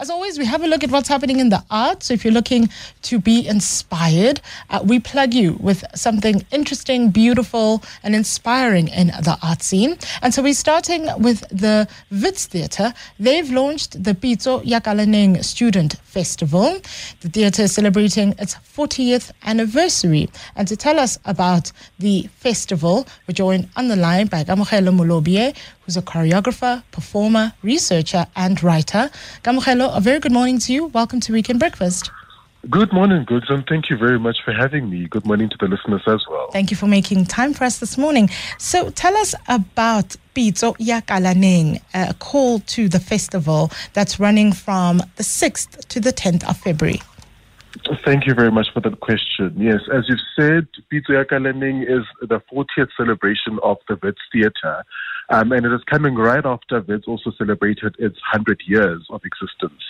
As always, we have a look at what's happening in the arts. So if you're looking to be inspired, uh, we plug you with something interesting, beautiful, and inspiring in the art scene. And so we're starting with the Wits Theatre. They've launched the Pitso Ya Kalaneng Student Festival. The theatre is celebrating its 40th anniversary. And to tell us about the festival, we're joined on the line by Kamogelo Molobye, who's a choreographer, performer, researcher, and writer. Kamogelo, a very good morning to you. Welcome to Weekend Breakfast. Good morning, Goods, and thank you very much for having me. Good morning to the listeners as well. Thank you for making time for us this morning. So, tell us about Pitso Ya Kalaneng, a call to the festival that's running from the 6th to the 10th of February. Thank you very much for that question. Yes, as you've said, Pitso Ya Kalaneng is the 40th celebration of the Wits Theatre. Um, and it is coming right after Wits also celebrated its 100 years of existence.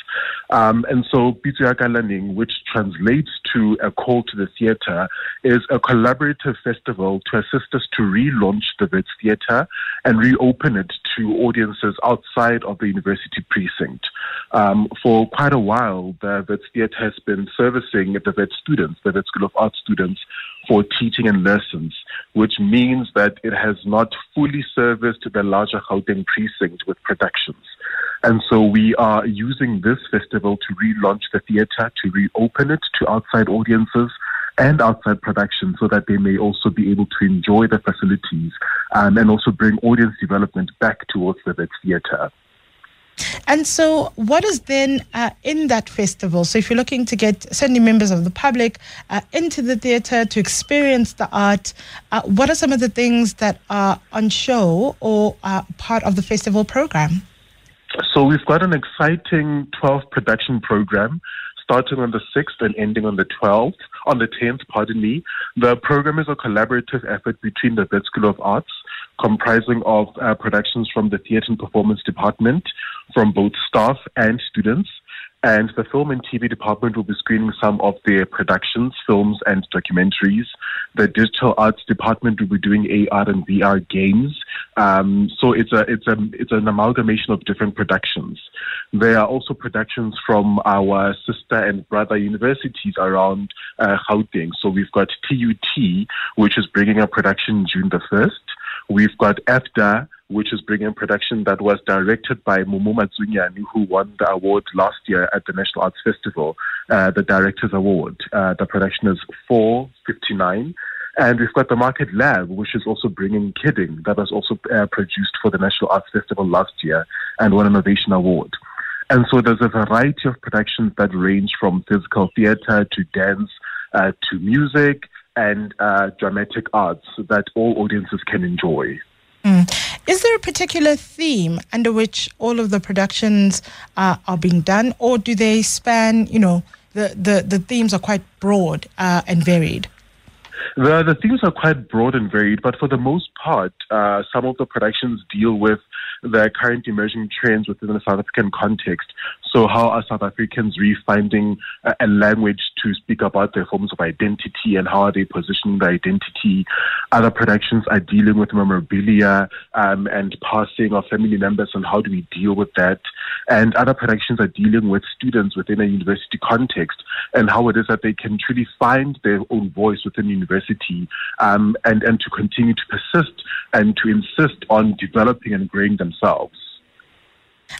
Um, and so Pitso Ya Kalaneng, which translates to a call to the theatre, is a collaborative festival to assist us to relaunch the Wits Theatre and reopen it to audiences outside of the university precinct. Um, for quite a while, the Wits Theatre has been servicing the Wits students, the Wits School of Art students, for teaching and lessons, which means that it has not fully serviced the larger Gauteng precinct with productions. And so we are using this festival to relaunch the theatre, to reopen it to outside audiences and outside productions so that they may also be able to enjoy the facilities um, and also bring audience development back towards the theatre. And so, what is then uh, in that festival? So, if you're looking to get certainly members of the public uh, into the theatre to experience the art, uh, what are some of the things that are on show or are part of the festival program? So, we've got an exciting 12 production program starting on the 6th and ending on the 12th, on the 10th, pardon me. The program is a collaborative effort between the Wits School of Arts, comprising of uh, productions from the Theatre and Performance Department, from both staff and students. And the film and TV department will be screening some of their productions, films, and documentaries. The digital arts department will be doing AR and VR games. Um, so it's a it's a it's an amalgamation of different productions. There are also productions from our sister and brother universities around uh, Gauteng. So we've got TUT, which is bringing a production June the first. We've got AFDA, which is bringing production that was directed by Mumu Matsunyani, who won the award last year at the National Arts Festival, uh, the Directors Award. Uh, the production is 459. And we've got the Market Lab, which is also bringing Kidding, that was also uh, produced for the National Arts Festival last year and won an Innovation Award. And so there's a variety of productions that range from physical theater to dance uh, to music and uh, dramatic arts that all audiences can enjoy. Mm. Is there a particular theme under which all of the productions uh, are being done, or do they span, you know, the, the, the themes are quite broad uh, and varied? The, the themes are quite broad and varied, but for the most part, uh, some of the productions deal with the current emerging trends within the South African context. So, how are South Africans refinding a, a language to speak about their forms of identity and how are they positioning their identity? Other productions are dealing with memorabilia um, and passing of family members and how do we deal with that? And other productions are dealing with students within a university context and how it is that they can truly find their own voice within university um, and, and to continue to persist and to insist on developing and growing themselves.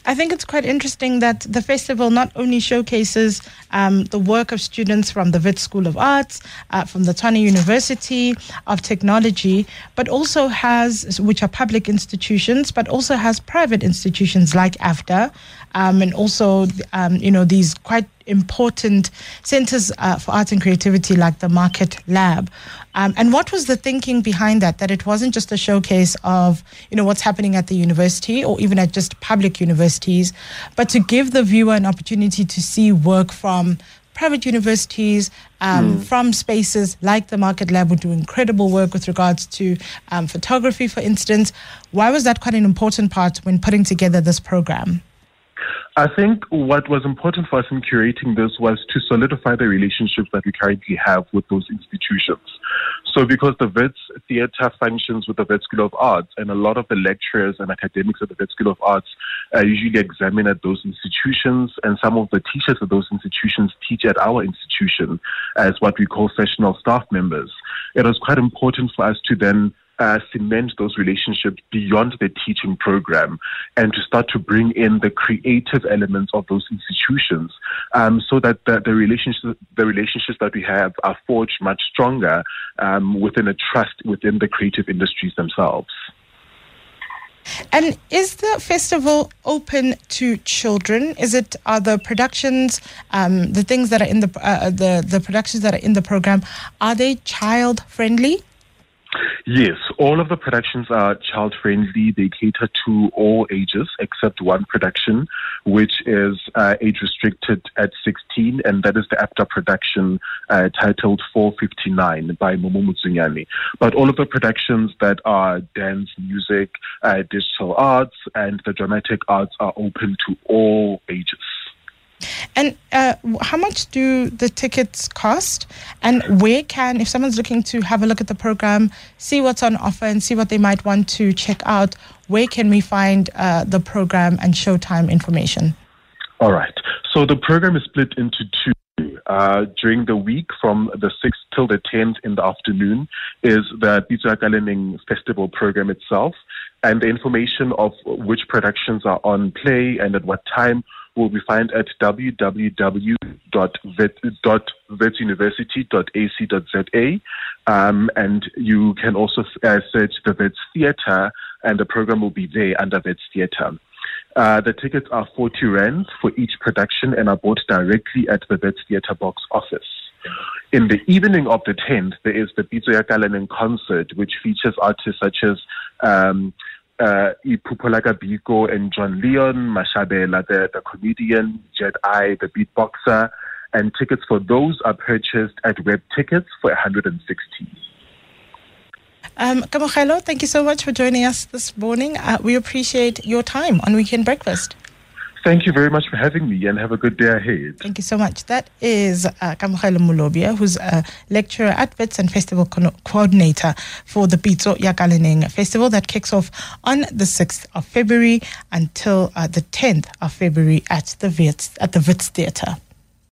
I think it's quite interesting that the festival not only showcases um, the work of students from the Wits School of Arts, uh, from the Tshwane University of Technology, but also has, which are public institutions, but also has private institutions like AFDA, um, and also, um, you know, these quite important centers uh, for arts and creativity like the Market Lab. Um, and what was the thinking behind that? That it wasn't just a showcase of, you know, what's happening at the university or even at just public universities, but to give the viewer an opportunity to see work from private universities, um, mm. from spaces like the Market Lab, who do incredible work with regards to um, photography, for instance. Why was that quite an important part when putting together this program? I think what was important for us in curating this was to solidify the relationships that we currently have with those institutions. So, because the Wits Theatre functions with the Wits School of Arts, and a lot of the lecturers and academics at the Wits School of Arts uh, usually examine at those institutions, and some of the teachers at those institutions teach at our institution as what we call sessional staff members. It was quite important for us to then uh, cement those relationships beyond the teaching program and to start to bring in the creative elements of those institutions um, so that the, the, relationships, the relationships that we have are forged much stronger um, within a trust within the creative industries themselves. And is the festival open to children? Is it are the productions, um, the things that are in the uh, the the productions that are in the program, are they child friendly? Yes, all of the productions are child friendly. They cater to all ages except one production, which is uh, age restricted at 16, and that is the AFDA production uh, titled 459 by Momo Mutsunyani. But all of the productions that are dance, music, uh, digital arts, and the dramatic arts are open to all ages. And uh, how much do the tickets cost? And where can, if someone's looking to have a look at the program, see what's on offer, and see what they might want to check out, where can we find uh, the program and showtime information? All right. So the program is split into two. Uh, during the week from the 6th till the 10th in the afternoon is the Pitso Kalening Festival program itself. And the information of which productions are on play and at what time will be found at www.witsuniversity.ac.za. Um, and you can also uh, search the Wits Theatre, and the program will be there under Wits Theatre. Uh, the tickets are 40 rands for each production and are bought directly at the Wits Theatre box office. In the evening of the 10th, there is the Pitso Ya Kalaneng concert, which features artists such as um, uh, Ipupolaka Biko and John Leon, Mashabela, the, the comedian, Jet I, the beatboxer, and tickets for those are purchased at web tickets for 160. Um, Kamogelo, thank you so much for joining us this morning. Uh, we appreciate your time on Weekend Breakfast. Thank you very much for having me and have a good day ahead. Thank you so much. That is uh, Kamogelo Molobye, who's a lecturer at and Festival co- Coordinator for the Pitso Ya Kalaneng Festival that kicks off on the 6th of February until uh, the 10th of February at the Wits, at the Wits Theatre.